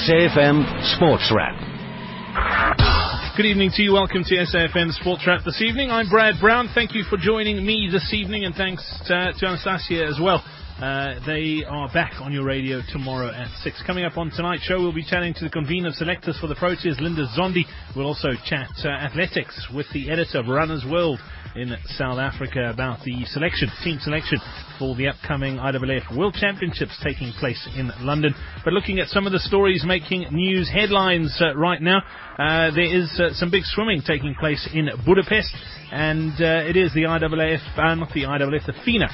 SAFM Sports Wrap. Good evening to you. Welcome to SAFM Sports Wrap this evening. I'm Brad Brown. Thank you for joining me this evening, and thanks to, to Anastasia as well. Uh, they are back on your radio tomorrow at 6. Coming up on tonight's show, we'll be chatting to the convener of selectors for the Proteas, Linda Zondi. We'll also chat uh, athletics with the editor of Runner's World in South Africa about the selection, team selection for the upcoming IAAF World Championships taking place in London. But looking at some of the stories making news headlines uh, right now, uh, there is uh, some big swimming taking place in Budapest, and it is the IAAF, uh, not the IAAF, the FINA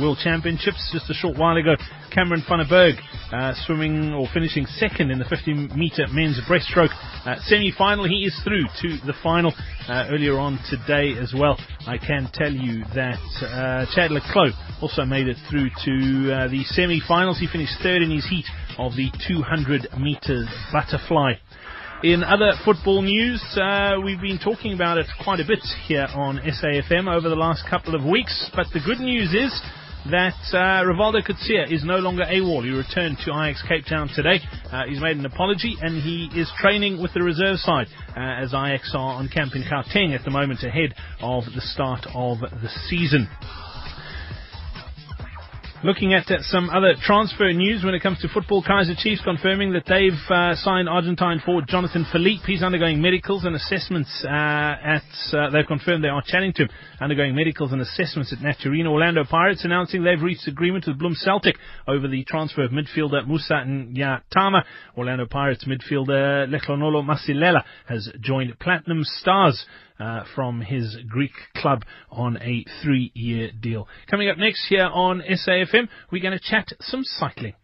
World Championships just a short while ago. Cameron Burgh uh, swimming or finishing second in the 50 metre men's breaststroke uh, semi-final. He is through to the final uh, earlier on today as well. I can tell you that uh, Chad le Clos also made it through to uh, the semi-finals. He finished third in his heat of the 200 metres butterfly. In other football news, uh, we've been talking about it quite a bit here on SAFM over the last couple of weeks, but the good news is that uh, Rivaldo Coetzee is no longer AWOL. He returned to Ajax Cape Town today. Uh, he's made an apology and he is training with the reserve side uh, as Ajax are on camp in Gauteng at the moment ahead of the start of the season. Looking at uh, some other transfer news when it comes to football, Kaizer Chiefs confirming that they've uh, signed Argentine forward Jonathan Philippe. He's undergoing medicals and assessments uh, at. Uh, they've confirmed they are chatting to him, undergoing medicals and assessments at Naturena. Orlando Pirates announcing they've reached agreement with Bloem Celtic over the transfer of midfielder Musa Nyatama. Orlando Pirates midfielder Lehlohonolo Masilela has joined Platinum Stars uh, from his Greek club on a three-year deal. Coming up next here on SAFM, we're going to chat some cycling.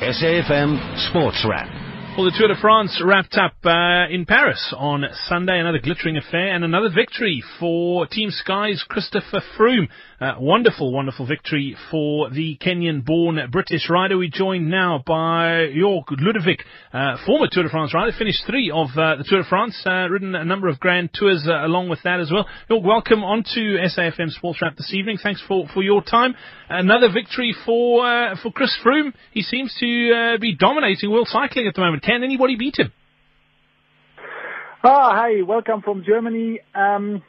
SAFM Sports Wrap. Well, the Tour de France wrapped up uh, in Paris on Sunday, another glittering affair and another victory for Team Sky's Christopher Froome. Uh, wonderful, wonderful victory for the Kenyan-born British rider. We joined now by Jörg Ludewig, uh, former Tour de France rider, finished three of uh, the Tour de France, uh, ridden a number of Grand Tours uh, along with that as well. Jörg, welcome onto SAFM Sports Wrap this evening. Thanks for, for your time. Another victory for for Chris Froome. He seems to be dominating world cycling at the moment. Can anybody beat him? Ah, hi, welcome from Germany. Um,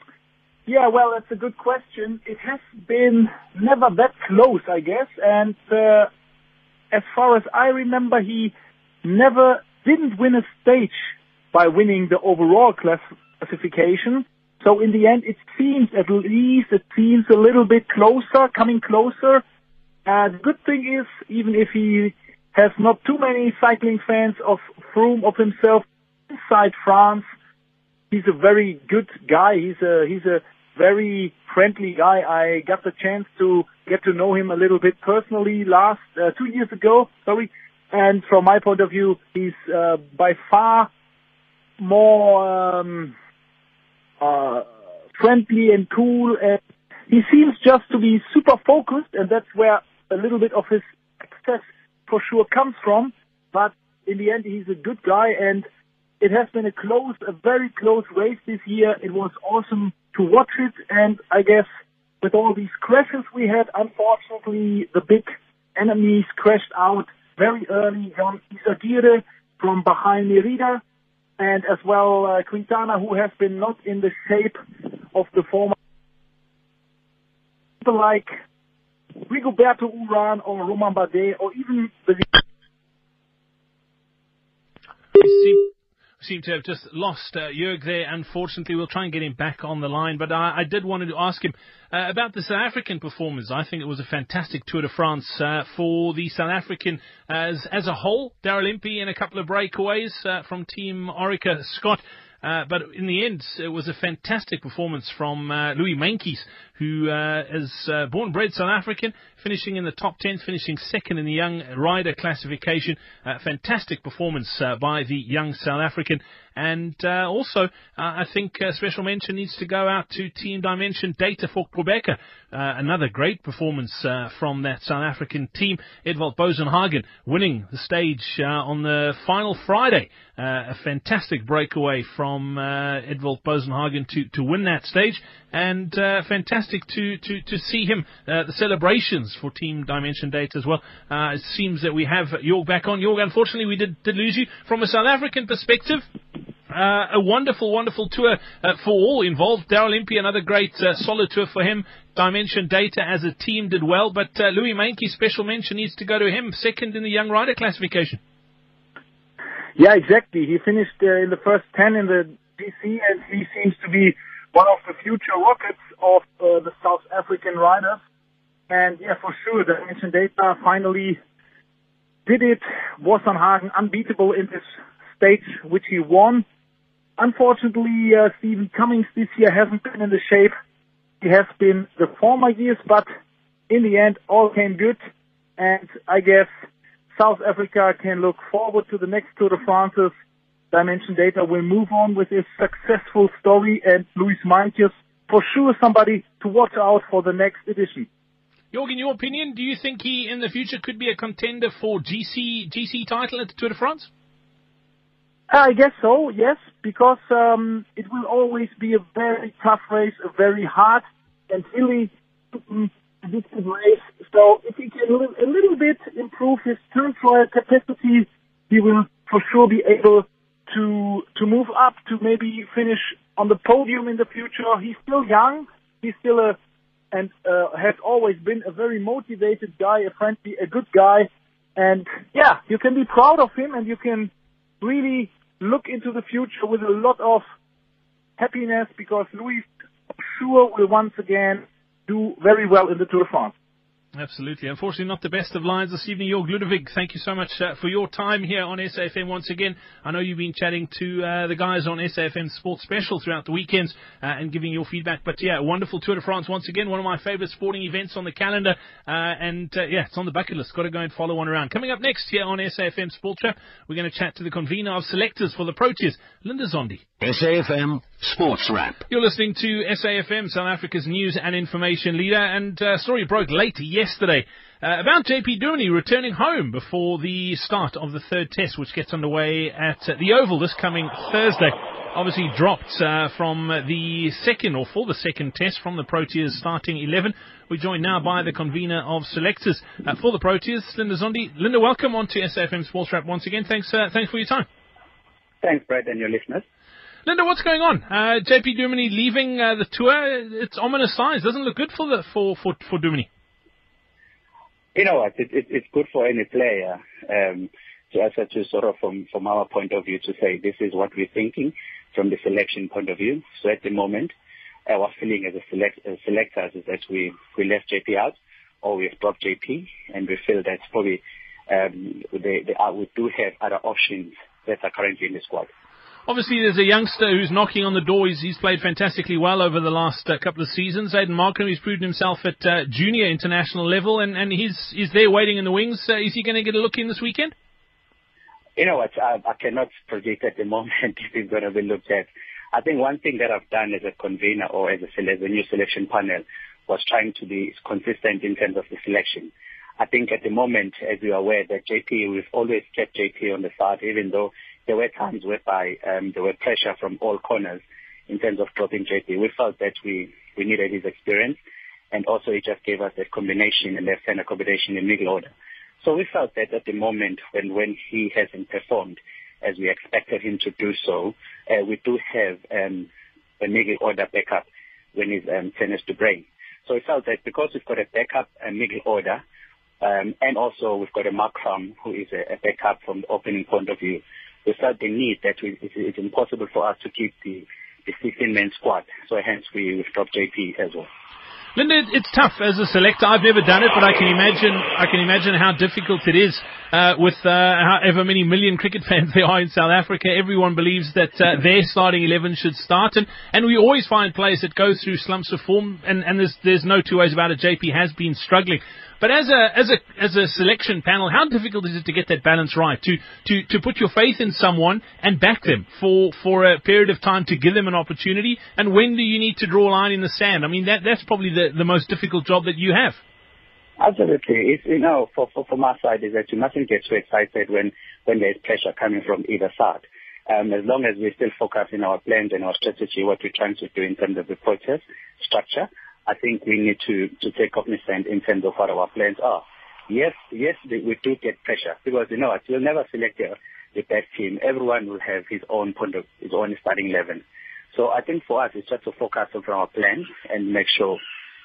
yeah, well, that's a good question. It has been never that close, I guess. And uh, as far as I remember, he never didn't win a stage by winning the overall classification. So in the end, it seems at least it seems a little bit closer, coming closer. Uh, the good thing is, even if he has not too many cycling fans of Froome of himself inside France, he's a very good guy. He's a he's a very friendly guy. I got the chance to get to know him a little bit personally last uh, two years ago. Sorry, and from my point of view, he's uh, by far more um, uh, friendly and cool, and he seems just to be super focused, and that's where a little bit of his success for sure comes from. But in the end, he's a good guy, and it has been a close, a very close race this year. It was awesome to watch it, and I guess with all these crashes we had, unfortunately, the big enemies crashed out very early. Ion Izagirre from Bahrain Merida, and as well uh, Quintana, who has been not in the shape of the former. People like Rigoberto Uran or Romain Bardet or even the We seem to have just lost uh, Jörg there. Unfortunately, we'll try and get him back on the line. But I, I did want to ask him uh, about the South African performance. I think it was a fantastic Tour de France uh, for the South African as as a whole. Daryl Impey and a couple of breakaways uh, from Team Orica Scott. Uh, but in the end, it was a fantastic performance from uh, Louis Meintjes, who uh, is uh, born bred South African, finishing in the top 10, finishing second in the young rider classification. Uh, fantastic performance uh, by the young South African. And uh, also, uh, I think special mention needs to go out to Team Dimension Data for Qhubeka. Another great performance from that South African team. Edvald Boasson-Hagen winning the stage on the final Friday. a fantastic breakaway from Edvald Boasson-Hagen to, to win that stage. and uh, fantastic to, to, to see him. Uh, the celebrations for Team Dimension Data as well. Uh, it seems that we have Jorg back on. Jorg, unfortunately, we did, did lose you. From a South African perspective, uh, a wonderful, wonderful tour uh, for all involved. Daryl Impey, another great, uh, solid tour for him. Dimension Data as a team did well, but uh, Louis Meintje, special mention needs to go to him, second in the young rider classification. Yeah, exactly. He finished uh, in the first 10 in the GC, and he seems to be one of the future rockets of uh, the South African riders. And yeah, for sure, Dimension Data finally did it. Boasson Hagen unbeatable in this stage, which he won. Unfortunately, uh, Stephen Cummings this year hasn't been in the shape he has been the former years, but in the end, all came good. And I guess South Africa can look forward to the next Tour de France. Dimension Data will move on with his successful story, and Louis Meintjes for sure somebody to watch out for the next edition. Jorg, in your opinion, do you think he in the future could be a contender for GC GC title at the Tour de France? I guess so, yes, because um, it will always be a very tough race, a very hard and really addictive race. So if he can a little bit improve his turn trial capacity, he will for sure be able to to move up to maybe finish on the podium in the future. He's still young. He's still a and uh, has always been a very motivated guy, a friendly, a good guy. And yeah, you can be proud of him, and you can really look into the future with a lot of happiness because Louis sure will once again do very well in the Tour de France. Absolutely. Unfortunately, not the best of lines this evening. Jorg Ludewig, thank you so much uh, for your time here on SAFM once again. I know you've been chatting to uh, the guys on SAFM Sports Special throughout the weekends uh, and giving your feedback. But yeah, wonderful Tour de France once again. One of my favourite sporting events on the calendar. Uh, and uh, yeah, it's on the bucket list. Got to go and follow one around. Coming up next here on SAFM Sports Wrap, we're going to chat to the convener of selectors for the Proteas, Linda Zondi. SAFM Sports Wrap. You're listening to SAFM, South Africa's news and information leader. And uh, story broke late yesterday uh, about JP Duminy returning home before the start of the third test, which gets underway at uh, the Oval this coming Thursday. Obviously dropped uh, from the second or for the second test from the Proteas starting 11. We're joined now by the convener of selectors uh, for the Proteas, Linda Zondi. Linda, welcome on to SAFM Sports Wrap once again. Thanks, uh, thanks for your time. Thanks, Brad, and your listeners. Linda, what's going on? Uh, JP Duminy leaving uh, the tour. It's ominous signs. Doesn't look good for the for for for Duminy. You know what? It, it, it's good for any player um, to also to sort of from from our point of view to say this is what we're thinking from the selection point of view. So at the moment, our feeling as a select as selectors is that we we left JP out or we've dropped JP, and we feel that probably um, they, they are, we do have other options that are currently in the squad. Obviously, there's a youngster who's knocking on the door. He's, he's played fantastically well over the last uh, couple of seasons. Aiden Markram, he's proven himself at uh, junior international level, and, and he's, he's there waiting in the wings. Uh, is he going to get a look in this weekend? You know what? I, I cannot predict at the moment if he's going to be looked at. I think one thing that I've done as a convener or as a, as a new selection panel was trying to be consistent in terms of the selection. I think at the moment, as you are aware, that JP, we've always kept JP on the side, even though there were times whereby um, there were pressure from all corners in terms of dropping JP. We felt that we, we needed his experience, and also he just gave us that combination, a left-hand combination in middle order. So we felt that at the moment, when, when he hasn't performed as we expected him to do so, uh, we do have um, a middle order backup when his um, turn to. So we felt that because we've got a backup, a middle order, and also we've got a Markram who is a, a backup from the opening point of view, felt the need that we, it's, it's impossible for us to keep the, the 16-man squad. So hence we, we dropped JP as well. Linda, it's tough as a selector. I've never done it, but I can imagine. I can imagine how difficult it is uh, with uh, however many million cricket fans there are in South Africa. Everyone believes that uh, their starting eleven should start, and, and we always find players that go through slumps of form, and, and there's there's no two ways about it. JP has been struggling. But as a as a as a selection panel, how difficult is it to get that balance right? To to to put your faith in someone and back them for for a period of time to give them an opportunity. And when do you need to draw a line in the sand? I mean, that that's probably the the most difficult job that you have. Absolutely. It's, you know, for, for, from our side is that you mustn't get too excited when, when there's pressure coming from either side. Um, as long as we still focus in our plans and our strategy, what we're trying to do in terms of the process, structure, I think we need to, to take cognizance in terms of what our plans are. Yes, yes, we do get pressure because you know what, you'll never select the, the best team. Everyone will have his own point of, his own starting eleven. So I think for us, it's just to focus on our plan and make sure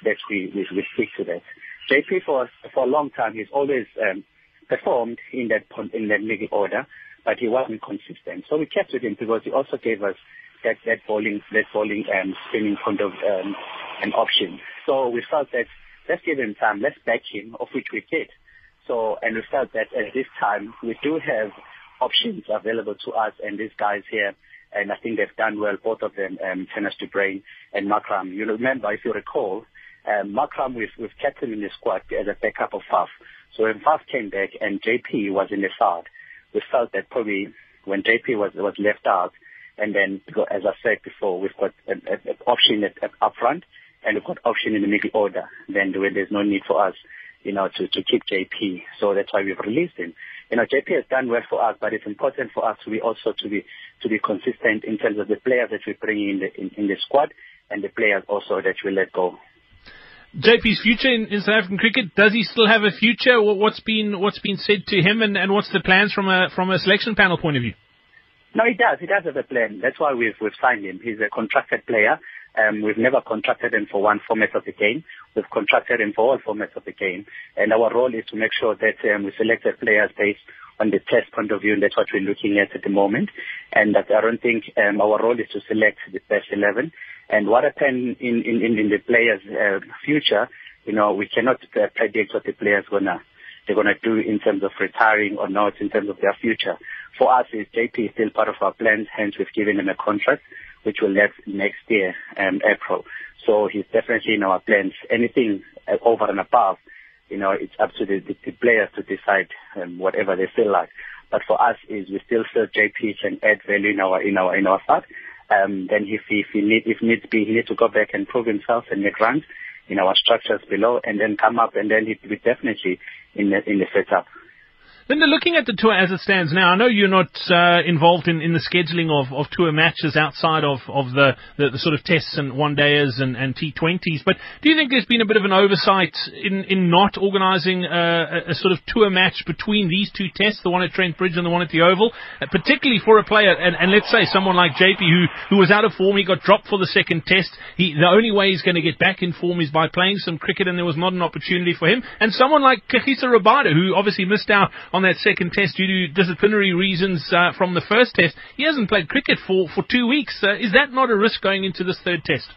that we, we, we stick to that. JP for for a long time, he's always um, performed in that in that middle order, but he wasn't consistent. So we kept with him because he also gave us that that bowling that bowling um, spinning point of um, an option. So we felt that let's give him time, let's back him, of which we did. So and we felt that at this time we do have options available to us and these guys here. And I think they've done well, both of them, um, Theunis de Bruyn and Markram. You remember, if you recall, um, Markram, we've, we've kept him in the squad as a backup of Faf. So when Faf came back and JP was in the side, we felt that probably when JP was, was left out, and then, as I said before, we've got an option at, at up front, and we've got option in the middle order. Then there's no need for us, you know, to, to keep JP. So that's why we've released him. You know, JP has done well for us, but it's important for us to be also to be to be consistent in terms of the players that we bring in the in, in the squad and the players also that we let go. JP's future in, in, South African cricket, does he still have a future? What's been what's been said to him, and, and what's the plans from a from a selection panel point of view? No, he does. He does have a plan. That's why we've we've signed him. He's a contracted player. Um, we've never contracted him for one format of the game. We've contracted him for all formats of the game, and our role is to make sure that um, we select the players based on the test point of view, and that's what we're looking at at the moment. And that I don't think um, our role is to select the best 11. And what happened in, in, in the players' uh, future, you know, we cannot uh, predict what the players gonna they're gonna do in terms of retiring or not in terms of their future. For us, is JP is still part of our plans. Hence, we've given him a contract which will last next year, um, April. So he's definitely in our plans. Anything over and above you know, it's up to the, the, players to decide um, whatever they feel like. But for us, is we still feel JP can add value in our in our in our side. Um, then if if he need if needs be, he needs to go back and prove himself and make runs in our structures below, and then come up, and then he will be definitely in the in the setup. Linda, looking at the tour as it stands now, I know you're not uh, involved in, in the scheduling of, of tour matches outside of, of the, the, the sort of tests and one dayers and, and T20s, but do you think there's been a bit of an oversight in, in not organising a, a, sort of tour match between these two tests, the one at Trent Bridge and the one at the Oval, uh, particularly for a player, and, and let's say someone like JP who, who was out of form, he got dropped for the second test, he, the only way he's going to get back in form is by playing some cricket and there was not an opportunity for him, and someone like Kagiso Rabada who obviously missed out that second test due to disciplinary reasons uh, from the first test. He hasn't played cricket for, for two weeks. Uh, is that not a risk going into this third test?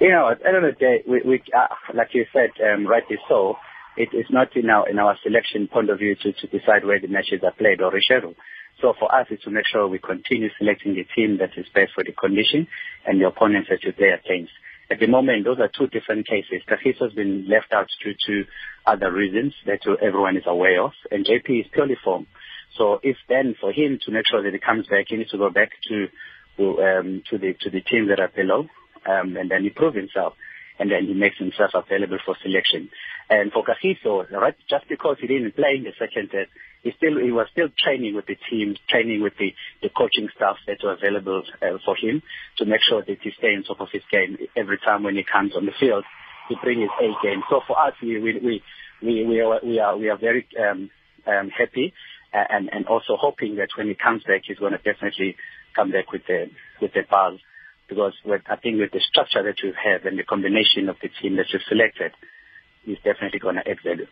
You know, at the end of the day, we, we uh, like you said, um, rightly so, it is not in our, in our selection point of view to, to decide where the matches are played or rescheduled. So for us, it's to make sure we continue selecting the team that is best for the condition and the opponents that you play against. At the moment, those are two different cases. Kagiso has been left out due to other reasons that everyone is aware of, and JP is purely form. So if then for him to make sure that he comes back, he needs to go back to um, to the to the teams that are below, um, and then he himself, and then he makes himself available for selection. And for Kagiso, right, just because he didn't play in the second test, he still he was still training with the team, training with the, the coaching staff that were available uh, for him to make sure that he stays on top of his game every time when he comes on the field. to bring his A game. So for us, we we we we, we are we are we are very um, um, happy and and also hoping that when he comes back, he's going to definitely come back with the with the buzz because with, I think with the structure that you have and the combination of the team that you've selected, is definitely going to add value.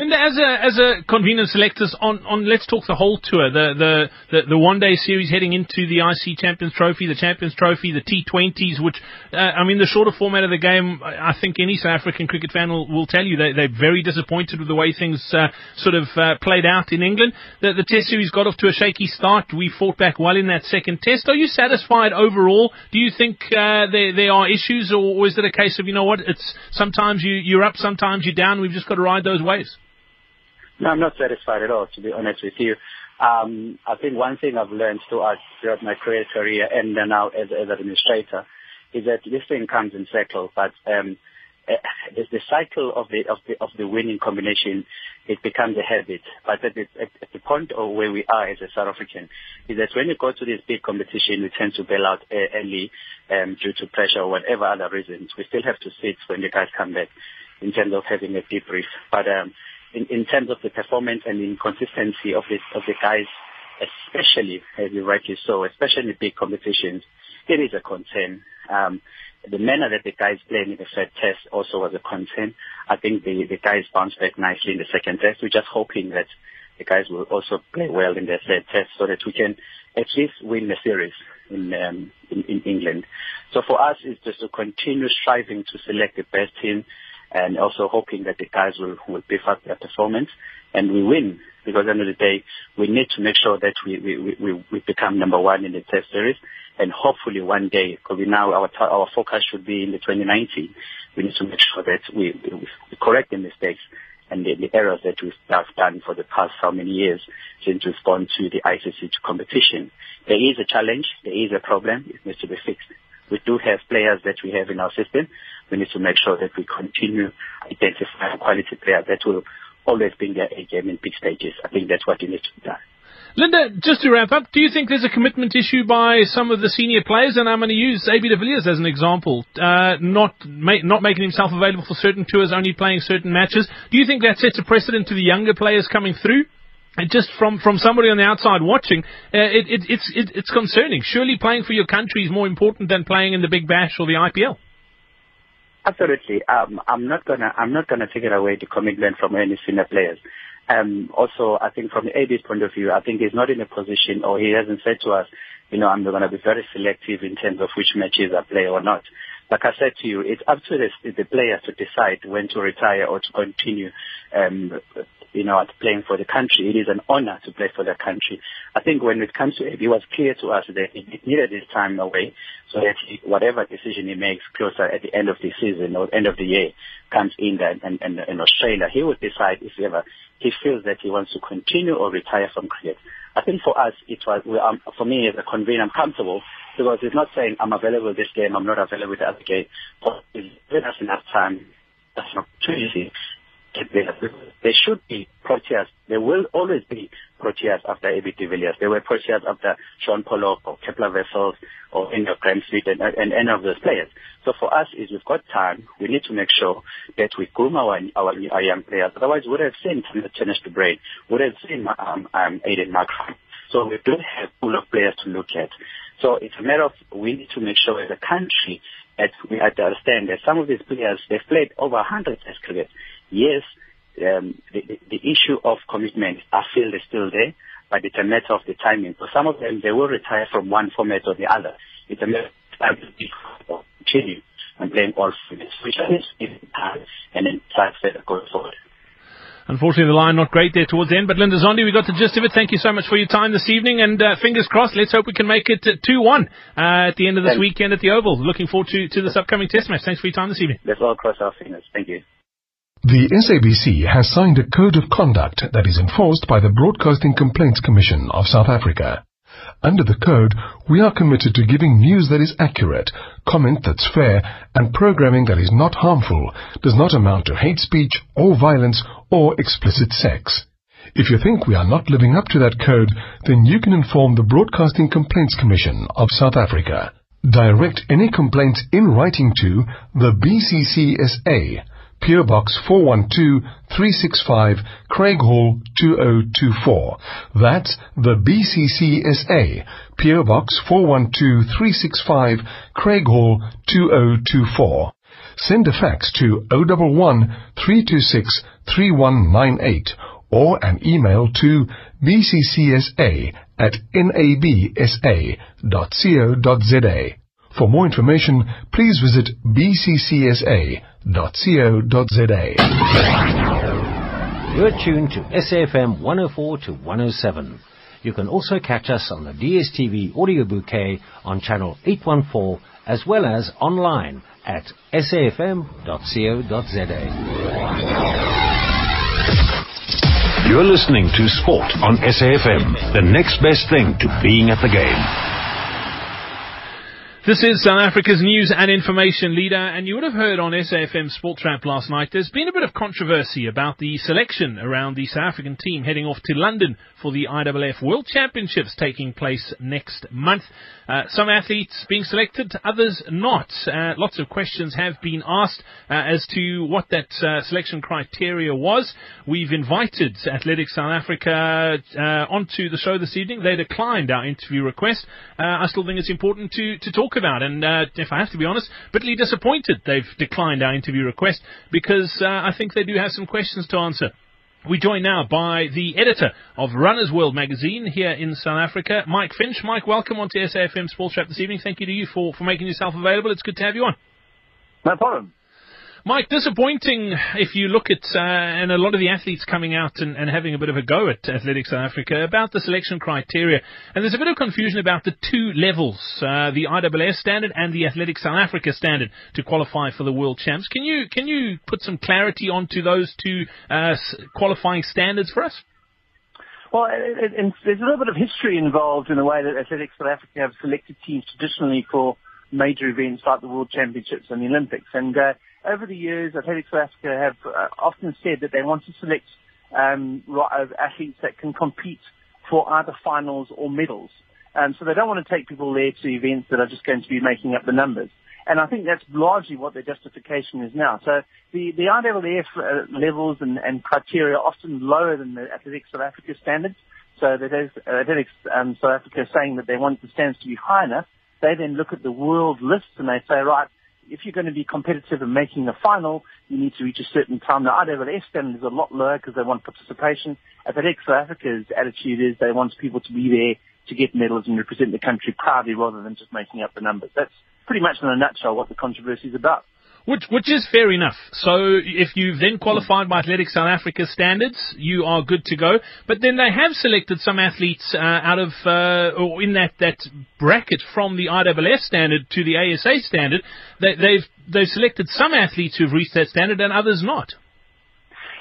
Linda, as a as a convener selectors on, on let's talk the whole tour, the the the, the one day series heading into the ICC Champions Trophy, the Champions Trophy, the T20s, which uh, I mean the shorter format of the game. I think any South African cricket fan will, will tell you they they're very disappointed with the way things uh, sort of uh, played out in England. The, the Test series got off to a shaky start. We fought back well in that second Test. Are you satisfied overall? Do you think uh, there there are issues, or, or is it a case of you know what? It's sometimes you you're up, sometimes you're down. We've just got to ride those waves. No, I'm not satisfied at all, to be honest with you. Um, I think one thing I've learned throughout, throughout my career, career and now as, as an administrator is that this thing comes in cycles, but um, uh, the cycle of the of the of the winning combination it becomes a habit. But at the, at, the point of where we are as a South African is that when you go to this big competition, we tend to bail out early um, due to pressure or whatever other reasons. We still have to sit when the guys come back in terms of having a debrief. But um, in, in terms of the performance and the inconsistency of the of the guys, especially as you rightly so, especially in big competitions, it is a concern. Um, the manner that the guys played in the third test also was a concern. I think the, the guys bounced back nicely in the second test. We're just hoping that the guys will also play well in their third test so that we can at least win the series in, um, in, in England. So for us, it's just to continue striving to select the best team and also hoping that the guys will, will beef up their performance and we win. Because at the end of the day, we need to make sure that we, we, we, we become number one in the test series and hopefully one day, because now our our focus should be in the 2019. We need to make sure that we, we correct the mistakes and the, the errors that we've done for the past how many years since we've gone to the ICC competition. There is a challenge, there is a problem, it needs to be fixed. We do have players that we have in our system. We need to make sure that we continue identifying quality players that will always bring their A game in big stages. I think that's what needs to be done. Linda, just to wrap up, do you think there's a commitment issue by some of the senior players? And I'm going to use AB de Villiers as an example, uh, not ma- not making himself available for certain tours, only playing certain matches. Do you think that sets a precedent to the younger players coming through? And just from, from somebody on the outside watching, uh, it, it, it's it, it's concerning. Surely playing for your country is more important than playing in the Big Bash or the IPL. Absolutely. Um, I'm not gonna I'm not gonna take it away the commitment from any senior players. Um, also, I think from the AB's point of view, I think he's not in a position, or he hasn't said to us, you know, I'm going to be very selective in terms of which matches I play or not. Like I said to you, it's up to the, the player to decide when to retire or to continue um, you know, at playing for the country. It is an honor to play for the country. I think when it comes to it, it was clear to us that he needed his time away so that he, whatever decision he makes closer at the end of the season or end of the year comes in there and, and, in Australia, he would decide if ever he feels that he wants to continue or retire from cricket. I think for us, it was, um, for me as a convener, I'm comfortable because he's not saying I'm available this game, I'm not available the other game, but he's given us enough time, that's an opportunity there should be Proteas. There will always be Proteas after AB de Villiers. There were Proteas after Shaun Pollock or Kepler Wessels or any of Smith and, and any of those players. So for us, is we've got time. We need to make sure that we groom our our, our young players. Otherwise, we would have seen the Theunis de Bruyn, would have seen um, um, Aiden Markram. So we do have a pool of players to look at. So it's a matter of we need to make sure as a country that we have to understand that some of these players, they've played over 100 test cricket yes, um, the, the issue of commitment, I feel is still there, but it's a matter of the timing. For some of them, they will retire from one format or the other. It's a matter of time to continue and playing all formats, which is time and then further going forward. Unfortunately, the line not great there towards the end, but Linda Zondi, we got the gist of it. Thank you so much for your time this evening, and uh, fingers crossed. Let's hope we can make it 2-1 uh, at the end of this Thanks. weekend at the Oval. Looking forward to, to this upcoming Test match. Thanks for your time this evening. Let's all cross our fingers. Thank you. The SABC has signed a code of conduct that is enforced by the Broadcasting Complaints Commission of South Africa. Under the code, we are committed to giving news that is accurate, comment that's fair, and programming that is not harmful, does not amount to hate speech or violence or explicit sex. If you think we are not living up to that code, then you can inform the Broadcasting Complaints Commission of South Africa. Direct any complaints in writing to the BCCSA PO Box 412365, Craighall 2024. That's the BCCSA, PO Box 412365, Craighall 2024. Send a fax to 011 326 3198 or an email to bccsa at nabsa.co.za. For more information, please visit bccsa.co.za. You're tuned to SAFM 104 to 107. You can also catch us on the DSTV audio bouquet on channel 814 as well as online at safm.co.za. You're listening to Sport on SAFM, the next best thing to being at the game. This is South Africa's news and information leader, and you would have heard on SAFM Sport Wrap last night. There's been a bit of controversy about the selection around the South African team heading off to London for the IAAF World Championships taking place next month. Uh, some athletes being selected, others not. Uh, lots of questions have been asked uh, as to what that uh, selection criteria was. We've invited Athletics South Africa uh, onto the show this evening. They declined our interview request. Uh, I still think it's important to, to talk about. And if I have to be honest, bitterly disappointed they've declined our interview request because I think they do have some questions to answer. We join now by the editor of Runner's World magazine here in South Africa, Mike Finch. Mike, welcome on to SAFM Sports Wrap this evening. Thank you to you for, for making yourself available. It's good to have you on. No problem. Mike, disappointing if you look at, uh, and a lot of the athletes coming out and, and, having a bit of a go at Athletics South Africa about the selection criteria. And there's a bit of confusion about the two levels, uh, the IAAF standard and the Athletics South Africa standard to qualify for the World Champs. Can you, can you put some clarity onto those two uh, qualifying standards for us? Well, it, it, there's a little bit of history involved in the way that Athletics South Africa have selected teams traditionally for major events like the World Championships and the Olympics. And uh, over the years, Athletics South Africa have uh, often said that they want to select um, uh, athletes that can compete for either finals or medals. Um, so they don't want to take people there to events that are just going to be making up the numbers. And I think that's largely what their justification is now. So the, the IAAF uh, levels and, and criteria are often lower than the Athletics South Africa standards. So that is, uh, Athletics um, South Africa saying that they want the standards to be high enough. They then look at the world list and they say, right, if you're going to be competitive in making the final, you need to reach a certain time. Now, IAAF standard is a lot lower because they want participation. Athletics South Africa's attitude is they want people to be there to get medals and represent the country proudly rather than just making up the numbers. That's pretty much in a nutshell what the controversy is about. Which, which is fair enough. So if you've then qualified by Athletics South Africa standards, you are good to go. But then they have selected some athletes uh, out of uh, or in that, that bracket from the IAAF standard to the ASA standard. They, they've they've selected some athletes who've reached that standard and others not.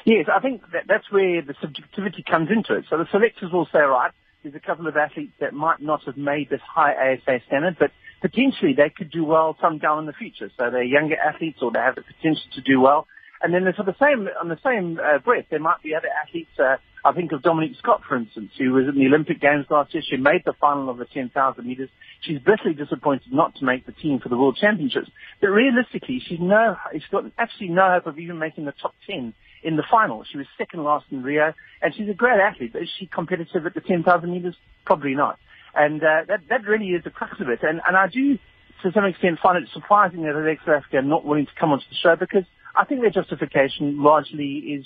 Yes, I think that that's where the subjectivity comes into it. So the selectors will say, right, there's a couple of athletes that might not have made this high ASA standard, but potentially they could do well some down in the future. So they're younger athletes or they have the potential to do well. And then for the same, on the same uh, breath, there might be other athletes. Uh, I think of Dominique Scott, for instance, who was in the Olympic Games last year. She made the final of the 10,000 meters. She's bitterly disappointed not to make the team for the World Championships. But realistically, she's no, she's got absolutely no hope of even making the top 10 in the final. She was second last in Rio, and she's a great athlete. But is she competitive at the 10,000 meters? Probably not. And uh, that that really is the crux of it. And and I do, to some extent, find it surprising that Alex Africa are not willing to come onto the show because I think their justification largely is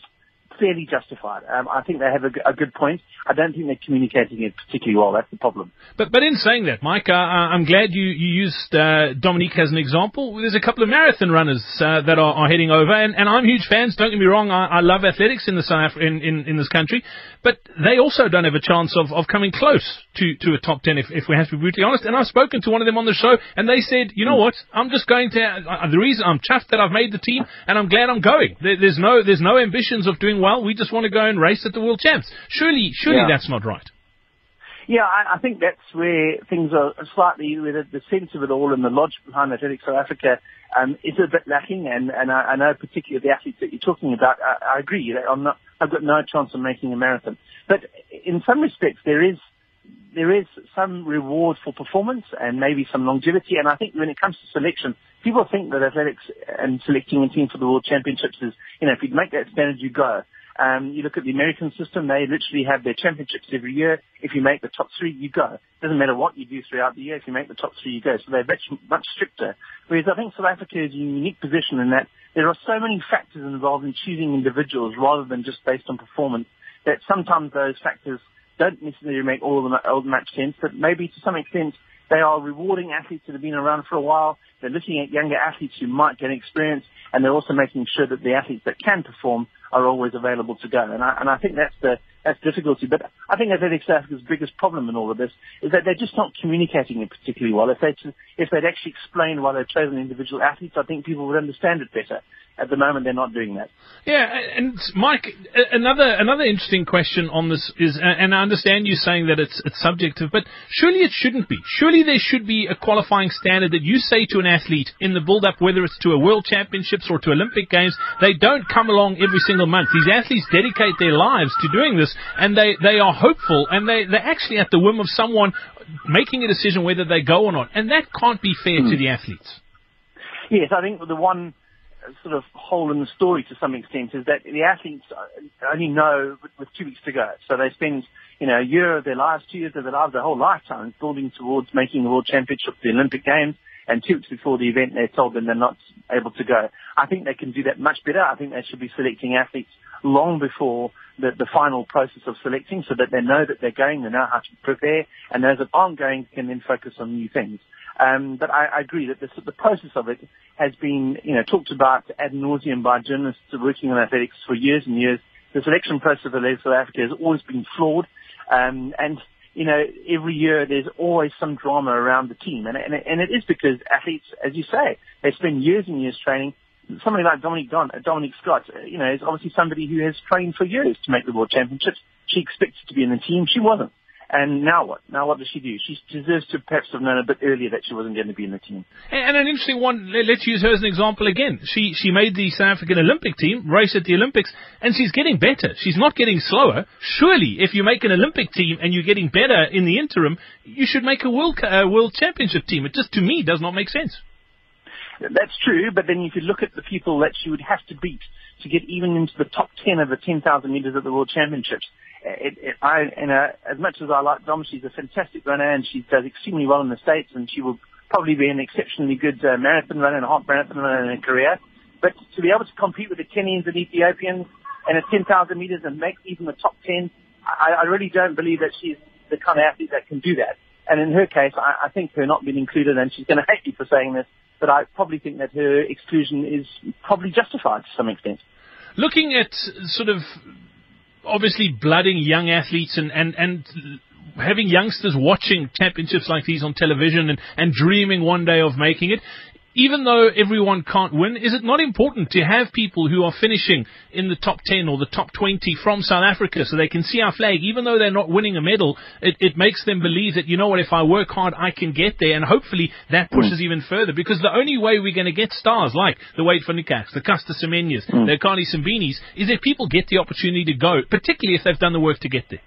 fairly justified. Um, I think they have a, a, good point. I don't think they're communicating it particularly well. That's the problem. But but in saying that, Mike, uh, uh I'm glad you, you used uh, Dominique as an example. There's a couple of marathon runners uh, that are, are, heading over, and, and, I'm huge fans. Don't get me wrong. I, I love athletics in the South in, in, in this country, but they also don't have a chance of, of coming close to, to a top ten if, if we have to be brutally honest. And I've spoken to one of them on the show, and they said, you know what, I'm just going to. Uh, the reason I'm chuffed that I've made the team, and I'm glad I'm going. There, there's no there's no ambitions of doing well. We just want to go and race at the World Champs. Surely, surely yeah. that's not right. Yeah, I, I think that's where things are slightly, where the, the sense of it all and the logic behind Athletics South Africa um, is a bit lacking. And, and I, I know particularly the athletes that you're talking about, I, I agree. I'm not, I've got no chance of making a marathon. But in some respects, there is there is some reward for performance and maybe some longevity. And I think when it comes to selection, people think that athletics and selecting a team for the World Championships is, you know, if you make that standard, you go. Um, you look at the American system, they literally have their championships every year. If you make the top three, you go. Doesn't matter what you do throughout the year. If you make the top three, you go. So they're much, much stricter. Whereas I think South Africa is in a unique position in that there are so many factors involved in choosing individuals rather than just based on performance that sometimes those factors don't necessarily make all of them all much sense, but maybe to some extent they are rewarding athletes that have been around for a while. They're looking at younger athletes who might get experience, and they're also making sure that the athletes that can perform are always available to go. And I, and I think that's the that's difficulty. But I think Athletics South Africa's biggest problem in all of this is that they're just not communicating it particularly well. If they if they'd actually explained why they've chosen individual athletes, I think people would understand it better. At the moment they're not doing that. Yeah, and Mike, another another interesting question on this is, and I understand you saying that it's it's subjective, but surely it shouldn't be. Surely there should be a qualifying standard that you say to an athlete in the build-up, whether it's to a World Championships or to Olympic Games, they don't come along every single month. These athletes dedicate their lives to doing this, and they they are hopeful, and they they're actually at the whim of someone making a decision whether they go or not, and that can't be fair mm. to the athletes. Yes, I think the one sort of hole in the story to some extent is that the athletes only know with, two weeks to go. So they spend, you know, a year of their lives, two years of their lives, their whole lifetime building towards making the World Championship, the Olympic Games, and two weeks before the event they're told that they're not able to go. I think they can do that much better. I think they should be selecting athletes long before the, the final process of selecting so that they know that they're going, they know how to prepare, and those that aren't going can then focus on new things. Um, but I, I agree that this, the process of it has been, you know, talked about ad nauseum by journalists working on athletics for years and years. The selection process of South Africa has always been flawed, um, and you know, every year there's always some drama around the team, and, and, and it is because athletes, as you say, they spend years and years training. Somebody like Dominique, Don, uh, Dominique Scott, uh, you know, is obviously somebody who has trained for years to make the World Championships. She expected to be in the team. She wasn't. And now what? Now what does she do? She deserves to perhaps have known a bit earlier that she wasn't going to be in the team. And an interesting one, let's use her as an example again. She, she made the South African Olympic team, race at the Olympics, and she's getting better. She's not getting slower. Surely, if you make an Olympic team and you're getting better in the interim, you should make a World, uh, World Championship team. It just, to me, does not make sense. That's true, but then if you could look at the people that she would have to beat to get even into the top 10 of the 10,000 meters at the World Championships. It, it, I, and uh, as much as I like Dom, she's a fantastic runner and she does extremely well in the States and she will probably be an exceptionally good uh, marathon runner and a half marathon runner in her career. But to be able to compete with the Kenyans and Ethiopians and at 10,000 meters and make even the top 10, I, I really don't believe that she's the kind of athlete that can do that. And in her case, I, I think her not being included, and she's going to hate me for saying this, but I probably think that her exclusion is probably justified to some extent. Looking at sort of obviously blooding young athletes and, and, and having youngsters watching championships like these on television and, and dreaming one day of making it, even though everyone can't win, is it not important to have people who are finishing in the top 10 or the top 20 from South Africa so they can see our flag, even though they're not winning a medal, it, it makes them believe that, you know what, if I work hard, I can get there, and hopefully that mm. pushes mm. even further, because the only way we're going to get stars like the Wade van the Caster Semenya's, mm. the Akani Simbines, is if people get the opportunity to go, particularly if they've done the work to get there.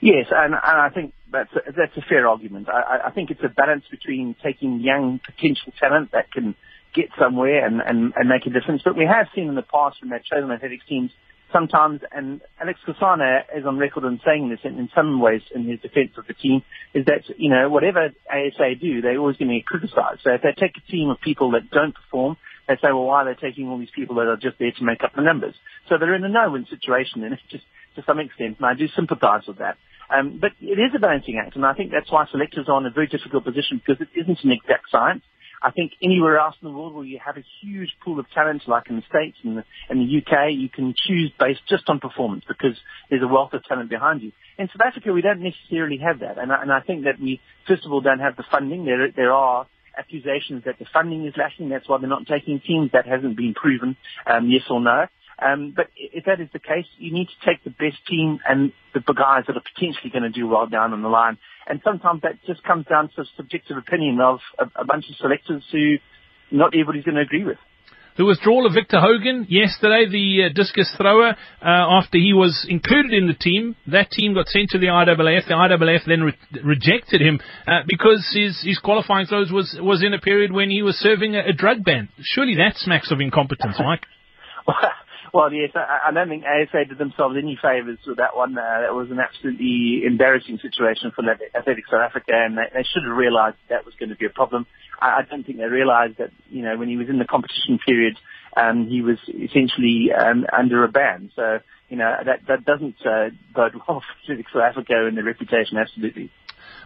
Yes, and, and I think that's a, that's a fair argument. I, I think it's a balance between taking young potential talent that can get somewhere and, and, and make a difference. But we have seen in the past when they've chosen athletics teams sometimes, and Aleck Skhosana is on record in saying this in, in some ways in his defense of the team, is that, you know, whatever ASA do, they're always going to get criticized. So if they take a team of people that don't perform, they say, well, why are they taking all these people that are just there to make up the numbers? So they're in a no-win situation, and it's just to some extent, and I do sympathize with that. Um, but it is a balancing act, and I think that's why selectors are in a very difficult position because it isn't an exact science. I think anywhere else in the world where you have a huge pool of talent, like in the States and the, in the UK, you can choose based just on performance because there's a wealth of talent behind you. In South Africa, we don't necessarily have that, and I, and I think that we, first of all, don't have the funding. There, there are accusations that the funding is lacking. That's why they're not taking teams. That hasn't been proven, um, yes or no. Um, but if that is the case, you need to take the best team and the guys that are potentially going to do well down on the line. And sometimes that just comes down to subjective opinion of a, a bunch of selectors who not everybody's going to agree with. The withdrawal of Victor Hogan yesterday, the uh, discus thrower, uh, after he was included in the team, that team got sent to the IAAF. The IAAF then re- rejected him uh, because his, his qualifying throws was, was in a period when he was serving a, a drug ban. Surely that smacks of incompetence, Mike. Well, yes, I, I don't think ASA did themselves any favours with that one. Uh, that was an absolutely embarrassing situation for Athletics South Africa, and they, they should have realised that that was going to be a problem. I, I don't think they realised that, you know, when he was in the competition period, um, he was essentially um, under a ban. So, you know, that, that doesn't uh, bode well for Athletics South Africa and their reputation, absolutely.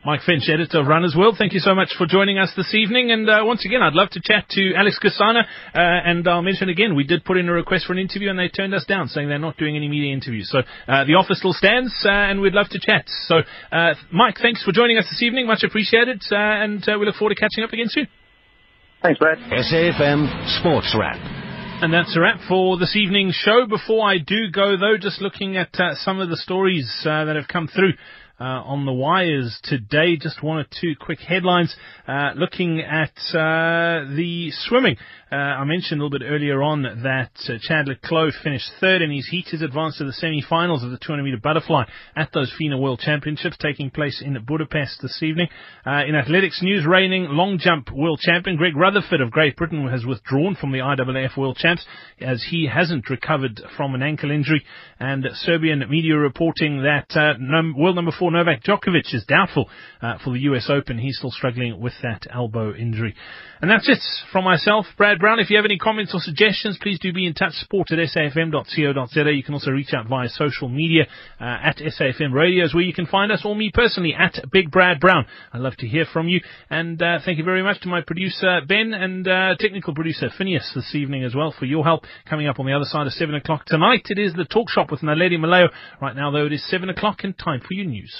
Mike Finch, editor of Runner's World, thank you so much for joining us this evening. And uh, once again, I'd love to chat to Aleck Skhosana. Uh, and I'll mention again, we did put in a request for an interview and they turned us down, saying they're not doing any media interviews. So uh, the offer still stands uh, and we'd love to chat. So, uh, Mike, thanks for joining us this evening. Much appreciated. Uh, and we look forward to catching up again soon. Thanks, Brad. SAFM Sports Wrap. And that's a wrap for this evening's show. Before I do go, though, just looking at uh, some of the stories uh, that have come through uh, on the wires today. Just one or two quick headlines. Uh, looking at uh, the swimming. Uh, I mentioned a little bit earlier on that uh, Chad le finished third in his heat. He's advanced to the semi-finals of the 200 meter butterfly at those FINA World Championships taking place in Budapest this evening. Uh, in athletics news, reigning long jump world champion Greg Rutherford of Great Britain has withdrawn from the IAAF World Champs as he hasn't recovered from an ankle injury. And Serbian media reporting that world number four Novak Djokovic is doubtful uh, for the US Open. He's still struggling with that elbow injury. And that's it from myself, Brad Brown. If you have any comments or suggestions, please do be in touch. Support at safm.co.za. You can also reach out via social media uh, at SAFM Radios, where you can find us, or me personally, at Big Brad Brown. I'd love to hear from you. And uh, thank you very much to my producer, Ben, and uh, technical producer, Phineas, this evening as well, for your help. Coming up on the other side of 7 o'clock tonight, it is the Talk Shop with Naledi Malayo. Right now, though, it is 7 o'clock and time for your news.